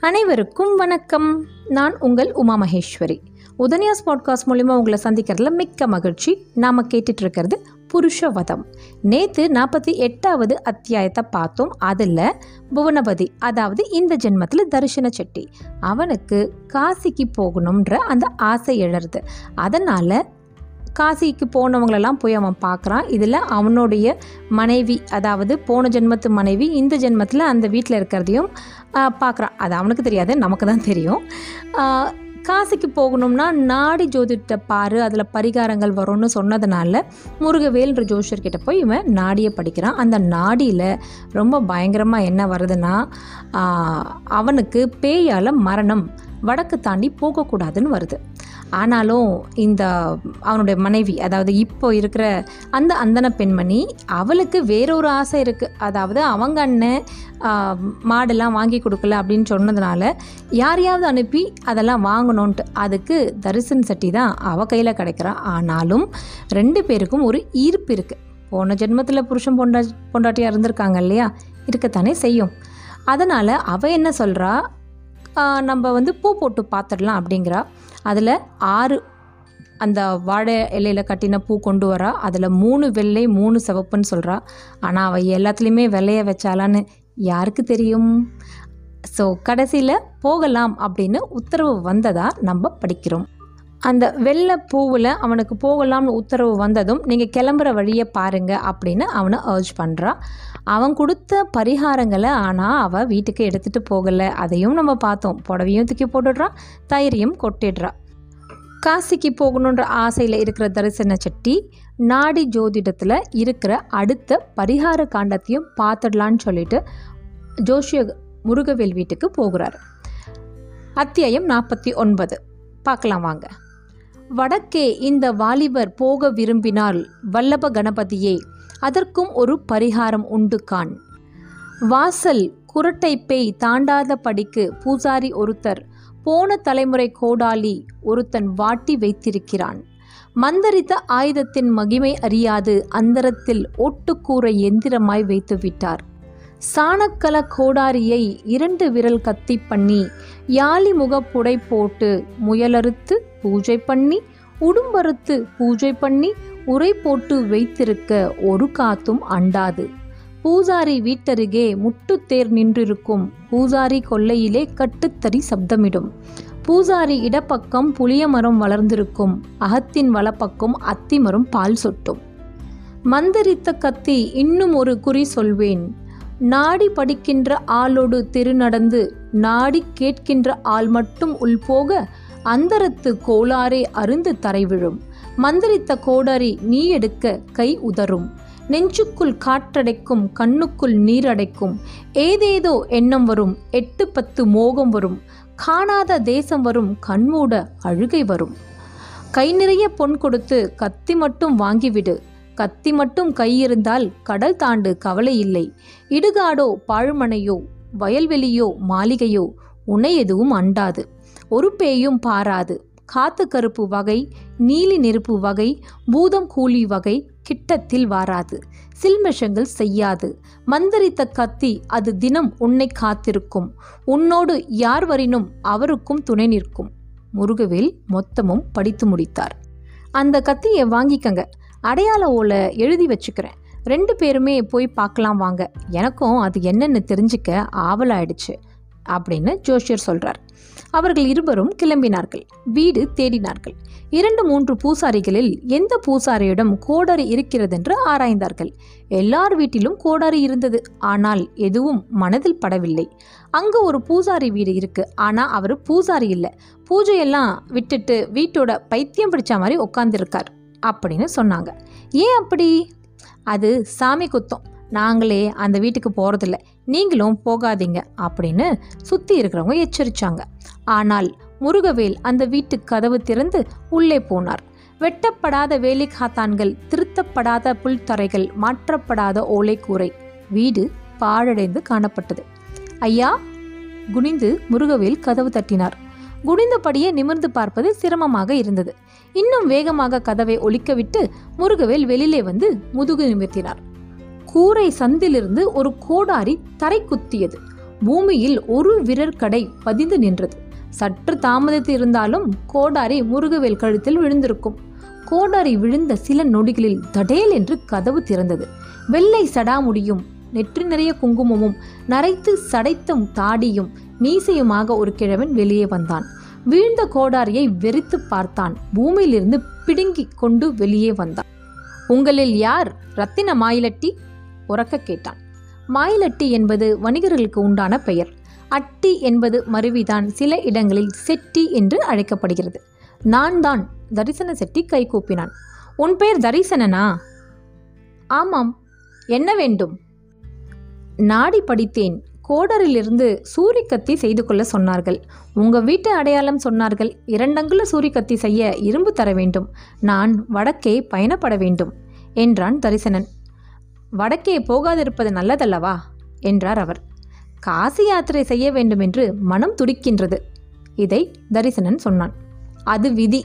அனைவருக்கும் வணக்கம். நான் உங்கள் உமா மகேஸ்வரி. உதனியாஸ் பாட்காஸ்ட் மூலிமா உங்களை சந்திக்கிறதுல மிக்க மகிழ்ச்சி. நாம் கேட்டுட்டு இருக்கிறது புருஷவதம். நேற்று நாற்பத்தி எட்டாவது அத்தியாயத்தை பார்த்தோம். அதில் புவனபதி அதாவது இந்த ஜென்மத்தில் தரிசன செட்டி அவனுக்கு காசிக்கு போகணுன்ற அந்த ஆசை எழருது அதனால் காசிக்கு போனவங்களெல்லாம் போய் அவன் பார்க்குறான். இதில் அவனுடைய மனைவி அதாவது போன ஜென்மத்து மனைவி இந்த ஜென்மத்தில் அந்த வீட்டில் இருக்கிறதையும் பார்க்குறான். அது அவனுக்கு தெரியாது நமக்கு தான் தெரியும். காசிக்கு போகணும்னா நாடி ஜோதிட்ட பாரு அதில் பரிகாரங்கள் வரும்னு சொன்னதுனால முருகவேல்ன்ற ஜோஷர்கிட்ட போய் இவன் நாடியை படிக்கிறான். அந்த நாடியில் ரொம்ப பயங்கரமாக என்ன வருதுன்னா அவனுக்கு பேயால் மரணம். வடக்கு தாண்டி போகக்கூடாதுன்னு வருது. ஆனாலும் இந்த அவனுடைய மனைவி அதாவது இப்போ இருக்கிற அந்த அந்தன பெண்மணி அவளுக்கு வேறொரு ஆசை இருக்குது அதாவது அவங்க அண்ணன் மாடெல்லாம் வாங்கி கொடுக்கல அப்படின்னு சொன்னதுனால யாரையாவது அனுப்பி அதெல்லாம் வாங்கணுன்ட்டு அதுக்கு தரிசன் சட்டி தான் அவ கையில் கிடைக்கிறா. ஆனாலும் ரெண்டு பேருக்கும் ஒரு ஈர்ப்பு இருக்குது போன ஜென்மத்தில் புருஷன் பொண்டா பொண்டாட்டியாக இருந்திருக்காங்க இல்லையா? இருக்கத்தானே செய்யும். அதனால் அவள் என்ன சொல்கிறா நம்ம வந்து பூ போட்டு பார்த்துடலாம் அப்படிங்கிறா. அதில் ஆறு அந்த வாழை இலையில் கட்டின பூ கொண்டு வரா. அதில் மூணு வெள்ளை மூணு சிவப்புன்னு சொல்கிறா ஆனால் அவள் எல்லாத்துலேயுமே வெள்ளையை வச்சாலான்னு யாருக்கு தெரியும்? ஸோ கடைசியில் போகலாம் அப்படின்னு உத்தரவு வந்ததாக நம்ம படிக்கிறோம். அந்த வெள்ளை பூவில் அவனுக்கு போகலாம்னு உத்தரவு வந்ததும் நீங்கள் கிளம்புற வழியை பாருங்க அப்படின்னு அவனை அர்ஜ் பண்ணுறா அவன் கொடுத்த பரிகாரங்களை ஆனால் அவள் வீட்டுக்கு எடுத்துகிட்டு போகலை. அதையும் நம்ம பார்த்தோம். புடவையும் தூக்கி போட்டுடுறான் தயிரையும் கொட்டிடுறா. காசிக்கு போகணுன்ற ஆசையில் இருக்கிற தரிசன செட்டி நாடி ஜோதிடத்தில் இருக்கிற அடுத்த பரிகார காண்டத்தையும் பார்த்துடலான்னு சொல்லிட்டு ஜோஷிய முருகவேல் வீட்டுக்கு போகிறார். அத்தியாயம் நாற்பத்தி ஒன்பது. பார்க்கலாம் வாங்க. வடக்கே இந்த வாலிபர் போக விரும்பினால் வல்லப கணபதியே. அதற்கும் ஒரு பரிகாரம் உண்டு கான் வாசல் குரட்டை பேய் தாண்டாத படிக்கு பூசாரி ஒருத்தர் போன தலைமுறை கோடாலி ஒருத்தன் வாட்டி வைத்திருக்கிறான். மந்தரித்த ஆயுதத்தின் மகிமை அறியாது அந்தரத்தில் ஒட்டுக்கூற எந்திரமாய் வைத்துவிட்டார். சாணக்கல கோடாரியை இரண்டு விரல் கத்தி பண்ணி யாழி முகப்புடை போட்டு முயலறுத்து பூஜை பண்ணி உடும்பறுத்து பூஜை பண்ணி உரை போட்டு வைத்திருக்க ஒரு காத்தும் அண்டாது. பூசாரி வீட்டருகே முட்டுத்தேர் நின்றிருக்கும். பூசாரி கொல்லையிலே கட்டுத்தறி சப்தமிடும். பூசாரி இடப்பக்கம் புளிய மரம் வளர்ந்திருக்கும். அகத்தின் வலப்பக்கம் அத்திமரம் பால் சொட்டும். மந்தரித்த கத்தி இன்னும் ஒரு குறி சொல்வேன். நாடி படிக்கின்ற ஆளோடு திருநடந்து நாடி கேட்கின்ற ஆள் மட்டும் உள்போக அந்தரத்து கோளாரே அருந்து தரைவிழும் மந்திரித்த கோடரி நீ எடுக்க கை உதறும். நெஞ்சுக்குள் காற்றடைக்கும் கண்ணுக்குள் நீரடைக்கும். ஏதேதோ எண்ணம் வரும் எட்டு பத்து மோகம் வரும். காணாத தேசம் வரும் கண்மூட அழுகை வரும். கை நிறைய பொன் கொடுத்து கத்தி மட்டும் வாங்கிவிடு. கத்தி மட்டும் கையிருந்தால் கடல் தாண்டு கவலை இல்லை. இடுகாடோ பாழ்மனையோ வயல்வெளியோ மாளிகையோ உன்னை எதுவும் அண்டாது. ஒரு பேயும் பாராது. காத்து கருப்பு வகை நீலி நெருப்பு வகை பூதம் கூலி வகை கிட்டத்தில் வாராது. சில்மிஷங்கள் செய்யாது. மந்தரித்த கத்தி அது தினம் உன்னை காத்திருக்கும். உன்னோடு யார் வரினும் அவருக்கும் துணை நிற்கும். முருகவேல் மொத்தமும் படித்து முடித்தார். அந்த கத்தியை வாங்கிக்கங்க. அடையாள ஓலை எழுதி வச்சுக்கிறேன். ரெண்டு பேருமே போய் பார்க்கலாம் வாங்க. எனக்கும் அது என்னென்னு தெரிஞ்சுக்க ஆவலாயிடுச்சு. அப்படின்னு ஜோஷியர் சொல்றார். அவர்கள் இருவரும் கிளம்பினார்கள். வீடு தேடினார்கள். இரண்டு மூன்று பூசாரிகளில் எந்த பூசாரியிடம் கோடாரி இருக்கிறதென்று ஆராய்ந்தார்கள். எல்லார் வீட்டிலும் கோடாரி இருந்தது. ஆனால் எதுவும் மனதில் படவில்லை. அங்கு ஒரு பூசாரி வீடு இருக்கு. ஆனா அவர் பூசாரி இல்லை. பூஜையெல்லாம் விட்டுட்டு வீட்டோட பைத்தியம் பிடிச்ச மாதிரி உட்காந்துருக்கார் அப்படின்னு சொன்னாங்க. ஏன் அப்படி? அது சாமி குத்தம். நாங்களே அந்த வீட்டுக்கு போகிறதில்ல நீங்களும் போகாதீங்க அப்படின்னு சுற்றி இருக்கிறவங்க எச்சரிச்சாங்க. ஆனால் முருகவேல் அந்த வீட்டு கதவு திறந்து உள்ளே போனார். வெட்டப்படாத வேலிக்காத்தான்கள் திருத்தப்படாத புல்தரைகள் மாற்றப்படாத ஓலைக்கூரை வீடு பாழடைந்து காணப்பட்டது. ஐயா! குனிந்து முருகவேல் கதவு தட்டினார். குனிந்தபடியே நிமிர்ந்து பார்ப்பது சிரமமாக இருந்தது. இன்னும் வேகமாக கதவை ஒலிக்கவிட்டு முருகவேல் வெளியிலே வந்து முதுகு நிமிர்த்தினார். கூரை சந்திலிருந்து ஒரு கோடாரி தரை குத்தியது. பூமியில் ஒரு விரற்கடை பதிந்து நின்றது. சற்று தாமதித்து இருந்தாலும் கோடாரி முருகவேல் கழுத்தில் விழுந்திருக்கும். கோடாரி விழுந்த சில நொடிகளில் தடேல் என்று கதவு திறந்தது. வெள்ளை சடாமுடியும் நெற்றி நிறைய குங்குமமும் நரைத்து சடைத்தும் தாடியும் மீசையுமாக ஒரு கிழவன் வெளியே வந்தான். வீழ்ந்த கோடாரியை வெறித்து பார்த்தான். பூமியிலிருந்து பிடுங்கி கொண்டு வெளியே வந்தான். உங்களில் யார் ரத்தின மாயிலட்டி? உறக்க கேட்டான். மாயிலட்டி என்பது வணிகர்களுக்கு உண்டான பெயர். அட்டி என்பது மருவிதான் சில இடங்களில் செட்டி என்று அழைக்கப்படுகிறது. நான் தான் தரிசன செட்டி கை கூப்பினான். உன் பெயர் தரிசனனா? ஆமாம். என்ன வேண்டும்? நாடி படித்தேன். கோடரிலிருந்து சூரிக்கத்தி செய்து கொள்ள சொன்னார்கள். உங்க வீட்டு அடையாளம் சொன்னார்கள். இரண்டங்குல சூரிக்கத்தி செய்ய இரும்பு தர வேண்டும். நான் வடக்கே பயணப்பட வேண்டும் என்றான் தரிசனன். வடக்கே போகாதிருப்பது நல்லதல்லவா? என்றார் அவர். காசி யாத்திரை செய்ய வேண்டும் என்று மனம் துடிக்கின்றது இதை தரிசனன் சொன்னான். அது விதி.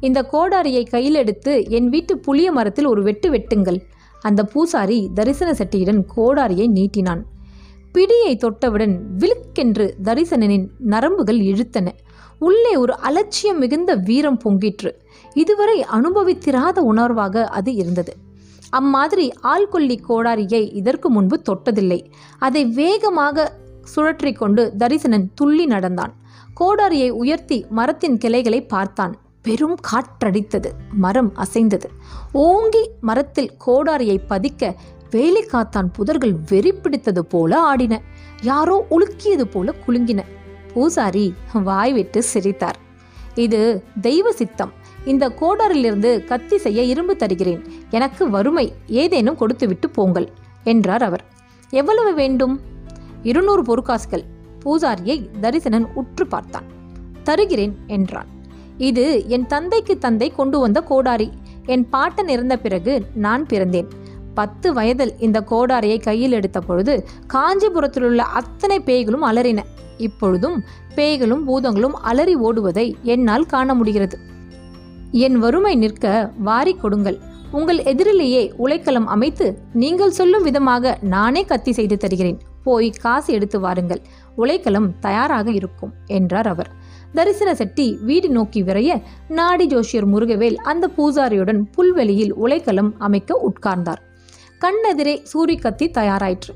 இந்த கோடாரியை கையில் எடுத்து என் வீட்டு புளிய மரத்தில் ஒரு வெட்டு வெட்டுங்கள். அந்த பூசாரி தரிசன செட்டியுடன் கோடாரியை நீட்டினான். பிடியை தொட்டவுடன் விழுக்கென்று தரிசனனின் நரம்புகள் இழுத்தன. உள்ளே ஒரு அலட்சியம் மிகுந்த வீரம் பொங்கிற்று. இதுவரை அனுபவித்திராத உணர்வாக அது இருந்தது. அம்மாதிரி ஆள்கொல்லி கோடாரியை இதற்கு முன்பு தொட்டதில்லை. அதை வேகமாக சுழற்றி கொண்டு தரிசனன் துள்ளி நடந்தான். கோடாரியை உயர்த்தி மரத்தின் கிளைகளை பார்த்தான். பெரும் காற்றடித்தது. மரம் அசைந்தது. ஓங்கி மரத்தில் கோடாரியை பதிக்க வேலிக்காத்தான் புதர்கள் வெறி பிடித்தது போல ஆடின. யாரோ உலுக்கியது போல குலுங்கின. பூசாரி வாய் விட்டு சிரித்தார். இது தெய்வ சித்தம். இந்த கோடாரிலிருந்து கத்தி செய்ய இரும்பு தருகிறேன். எனக்கு வறுமை ஏதேனும் கொடுத்துவிட்டு போங்கள் என்றார் அவர். எவ்வளவு வேண்டும்? இருநூறு பொற்காசுகள் பூசாரியை தரிசனன் உற்று பார்த்தான். தருகிறேன் என்றான். இது என் தந்தைக்கு தந்தை கொண்டு வந்த கோடாரி. என் பாட்டன் இறந்த பிறகு நான் பிறந்தேன். பத்து வயதில் இந்த கோடாரியை கையில் எடுத்த பொழுது காஞ்சிபுரத்திலுள்ள அத்தனை பேய்களும் அலறின. இப்பொழுதும் பேய்களும் பூதங்களும் அலறி ஓடுவதை என்னால் காண முடிகிறது. என் வறுமை நிற்க வாரி கொடுங்கள். உங்கள் எதிரிலேயே உலைக்களம் அமைத்து நீங்கள் சொல்லும் விதமாக நானே கத்தி செய்து தருகிறேன். போய் காசு எடுத்து வாருங்கள். உலைக்களம் தயாராக இருக்கும் என்றார் அவர். தரிசன செட்டி வீடு நோக்கி விரைய நாடி ஜோஷியர் முருகவேல் அந்த பூசாரியுடன் புல்வெளியில் உலைக்களம் அமைக்க உட்கார்ந்தார். கண்ணெதிரே சூரிக்கத்தி தயாராயிற்று.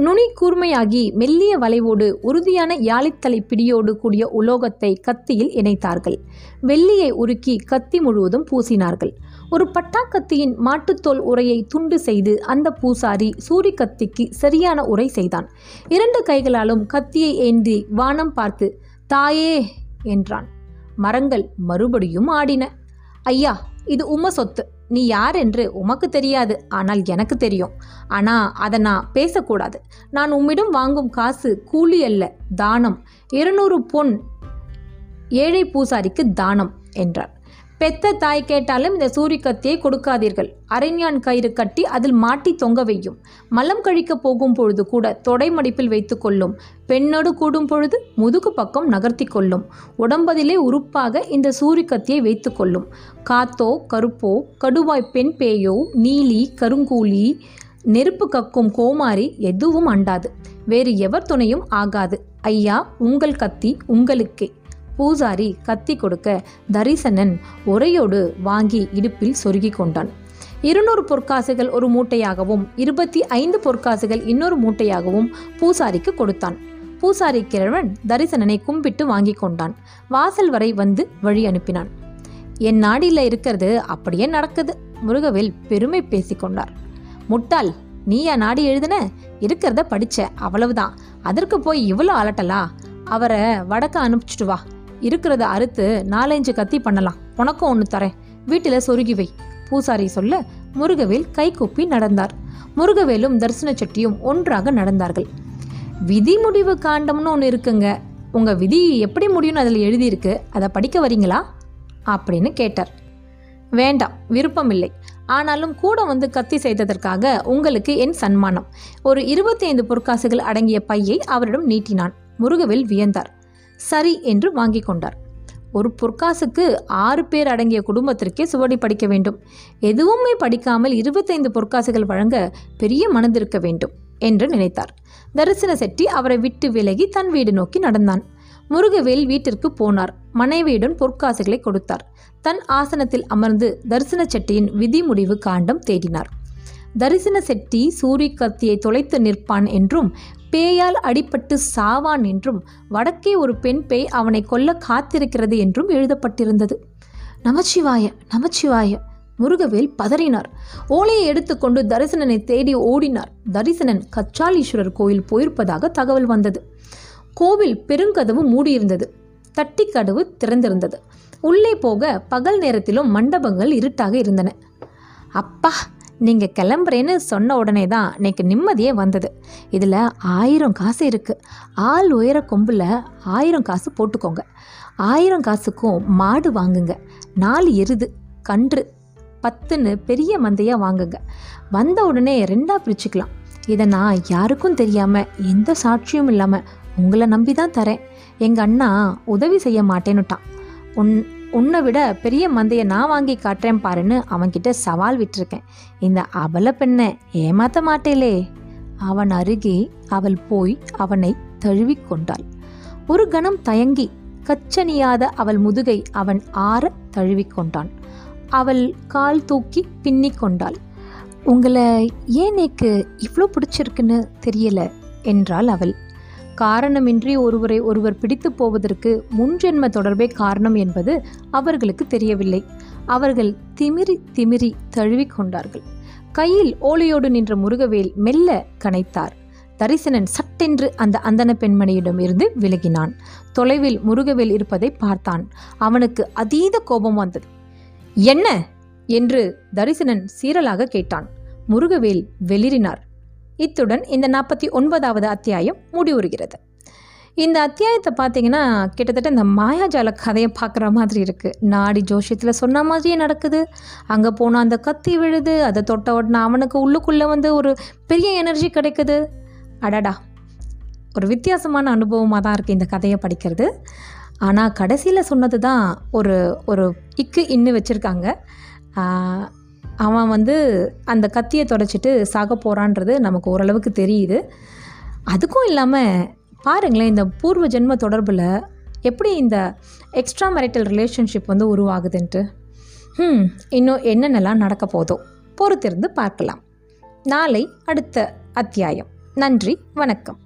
நுனி கூர்மையாகி மெல்லிய வளைவோடு உறுதியான யாழித்தலை பிடியோடு கூடிய உலோகத்தை கத்தியில் இணைத்தார்கள். வெள்ளியை உருக்கி கத்தி முழுவதும் பூசினார்கள். ஒரு பட்டாக்கத்தியின் மாட்டுத்தோல் உரையை துண்டு செய்து அந்த பூசாரி சூரி கத்திக்கு சரியான உரை செய்தான். இரண்டு கைகளாலும் கத்தியை ஏந்தி வானம் பார்த்து தாயே என்றான். மரங்கள் மறுபடியும் ஆடின. ஐயா இது உம சொத்து. நீ யார் என்று உமக்கு தெரியாது ஆனால் எனக்கு தெரியும். ஆனா அதை நான் பேசக்கூடாது. நான் உம்மிடம் வாங்கும் காசு கூலி அல்ல தானம். இருநூறு பொன் ஏழை பூசாரிக்கு தானம் என்றார். பெத்த தாய் கேட்டாலும் இந்த சூரிக்கத்தியை கொடுக்காதீர்கள். அரைஞான் கயிறு கட்டி அதில் மாட்டி தொங்க வையும். மலம் கழிக்க போகும் பொழுது கூட தொடை மடிப்பில் வைத்து கொள்ளும். பெண்ணோடு கூடும் பொழுது முதுகு பக்கம் நகர்த்தி கொள்ளும். உடம்பதிலே உறுப்பாக இந்த சூரிக்கத்தியை வைத்து கொள்ளும். காத்தோ கருப்போ கடுவாய் பெண் பேயோ நீலி கருங்கூலி நெருப்பு கக்கும் கோமாரி எதுவும் அண்டாது. வேறு எவர் துணையும் ஆகாது. ஐயா உங்கள் கத்தி உங்களுக்கே. பூசாரி கத்தி கொடுக்க தரிசனன் ஒரையோடு வாங்கி இடுப்பில் சொருகி கொண்டான். இருநூறு பொற்காசுகள் ஒரு மூட்டையாகவும் இருபத்தி ஐந்து பொற்காசுகள் இன்னொரு மூட்டையாகவும் பூசாரிக்கு கொடுத்தான். பூசாரி கிழவன் தரிசனனை கும்பிட்டு வாங்கி கொண்டான். வாசல் வரை வந்து வழி அனுப்பினான். என் நாடியில் இருக்கிறது அப்படியே நடக்குது முருகவேல் பெருமை பேசிக்கொண்டார் முட்டாள் நீயா நாடி எழுதுன? இருக்கிறத படிச்ச அவ்வளவுதான். அதற்கு போய் இவ்வளோ அலட்டலா? அவரை வடக்க அனுப்பிச்சிட்டு வா. இருக்கிறத அறுத்து நாலஞ்சு கத்தி பண்ணலாம். உனக்கும் ஒன்று தரேன். வீட்டில் சொருகி வை. பூசாரி சொல்ல முருகவேல் கைகூப்பி நடந்தார். முருகவேலும் தரிசன செட்டியும் ஒன்றாக நடந்தார்கள். விதி முடிவு காண்டம்னு ஒன்று இருக்குங்க. உங்கள் விதி எப்படி முடியும்னு அதில் எழுதியிருக்கு. அதை படிக்க வரீங்களா? அப்படின்னு கேட்டார். வேண்டாம் விருப்பம் இல்லை ஆனாலும் கூட வந்து கத்தி செய்ததற்காக உங்களுக்கு என் சன்மானம். ஒரு இருபத்தி ஐந்து பொற்காசுகள் அடங்கிய பையை அவரிடம் நீட்டினான். முருகவேல் வியந்தார். சரி என்று வாங்கி கொண்டார். ஒரு பொற்காசுக்கு ஆறு பேர் அடங்கிய குடும்பத்திற்கே சுவடி படிக்க வேண்டும். எதுவுமே படிக்காமல் இருபத்தைந்து பொற்காசுகள் வழங்க பெரிய மனதிருக்க வேண்டும் என்று நினைத்தார். தரிசன செட்டி அவரை விட்டு விலகி தன் வீடு நோக்கி நடந்தான். முருகவேல் வீட்டிற்கு போனார். மனைவியுடன் பொற்காசுகளை கொடுத்தார். தன் ஆசனத்தில் அமர்ந்து தரிசன செட்டியின் விதி முடிவு காண்டம் தேடினார். தரிசன செட்டி சூரிய கத்தியை தொலைத்து நிற்பான் என்றும் பேயால் அடிபட்டு சாவான் என்றும் வடக்கே ஒரு பெண் பேய் அவனை கொல்ல காத்திருக்கிறது என்றும் எழுதப்பட்டிருந்தது. நமச்சிவாய நமச்சிவாய முருகவேல் பதறினார். ஓலையை எடுத்துக்கொண்டு தரிசனனை தேடி ஓடினார். தரிசனன் கச்சாலீஸ்வரர் கோயில் போயிருப்பதாக தகவல் வந்தது. கோவில் பெருங்கதவு மூடியிருந்தது. தட்டிக்கதவு திறந்திருந்தது. உள்ளே போக பகல் நேரத்திலும் மண்டபங்கள் இருட்டாக இருந்தன. அப்பா நீங்கள் கிளம்புறேன்னு சொன்ன உடனே தான் எனக்கு நிம்மதியே வந்தது. இதில் ஆயிரம் காசு இருக்குது ஆள் உயர கொம்பில் ஆயிரம் காசு போட்டுக்கோங்க. ஆயிரம் காசுக்கும் மாடு வாங்குங்க. நாலு எருது கன்று பத்துன்னு பெரிய மந்தையாக வாங்குங்க. வந்த உடனே ரெண்டாக பிரிச்சுக்கலாம். இதை நான் யாருக்கும் தெரியாமல் எந்த சாட்சியும் இல்லாமல் உங்களை நம்பி தான் தரேன். எங்கள் அண்ணா உதவி செய்ய மாட்டேன்னுட்டான். உன் உன்னை விட பெரிய மந்தையை நான் வாங்கி காட்டுறேன் பாருன்னு அவன்கிட்ட சவால் விட்டிருக்கேன். இந்த அவல பெண்ணை ஏமாத்த மாட்டேலே அவன் அருகே அவள் போய் அவனை தழுவிக்கொண்டாள் ஒரு கணம் தயங்கி கச்சனியாத அவள் முதுகை அவன் ஆற தழுவிக்கொண்டான் அவள் கால் தூக்கி பின்னிக் கொண்டாள். உங்களை ஏன் எனக்கு இவ்வளோ பிடிச்சிருக்குன்னு தெரியல? என்றாள் அவள். காரணமின்றி ஒருவரை ஒருவர் பிடித்து போவதற்கு முன்ஜென்ம தொடர்பே காரணம் என்பது அவர்களுக்கு தெரியவில்லை. அவர்கள் திமிரி திமிரி தழுவிக்கொண்டார்கள் கையில் ஓலையோடு நின்ற முருகவேல் மெல்ல கனைத்தார். தரிசனன் சட்டென்று அந்த அந்தன பெண்மணியிடம் இருந்து விலகினான். தொலைவில் முருகவேல் இருப்பதை பார்த்தான். அவனுக்கு அதீத கோபம் வந்தது. என்ன? என்று தரிசனன் சீரலாக கேட்டான். முருகவேல் வெளிரினார் இத்துடன் இந்த நாற்பத்தி ஒன்பதாவது அத்தியாயம் முடிவுறுகிறது. இந்த அத்தியாயத்தை பார்த்தீங்கன்னா கிட்டத்தட்ட இந்த மாயாஜால கதையை பார்க்குற மாதிரி இருக்குது நாடி ஜோஷியத்தில் சொன்ன மாதிரியே நடக்குது. அங்கே போனால் அந்த கத்தி விழுது அதை தொட்ட உடனே அவனுக்கு உள்ளுக்குள்ளே வந்து ஒரு பெரிய எனர்ஜி கிடைக்குது. அடடா ஒரு வித்தியாசமான அனுபவமாக தான் இருக்குது இந்த கதையை படிக்கிறது. ஆனால் கடைசியில் சொன்னது தான் ஒரு ஒரு இக்கு இன்னு வச்சுருக்காங்க. அவன் வந்து அந்த கத்தியை தொடச்சிட்டு சாக போகிறான்றது நமக்கு ஓரளவுக்கு தெரியுது. அதுக்கும் இல்லாமல் பாருங்களேன் இந்த பூர்வ ஜென்ம தொடர்பில் எப்படி இந்த எக்ஸ்ட்ரா மேரிட்டல் ரிலேஷன்ஷிப் வந்து உருவாகுதுன்ட்டு. ம் இன்னும் என்னென்னலாம் நடக்க போதோ பொறுத்திருந்து பார்க்கலாம். நாளை அடுத்த அத்தியாயம். நன்றி வணக்கம்.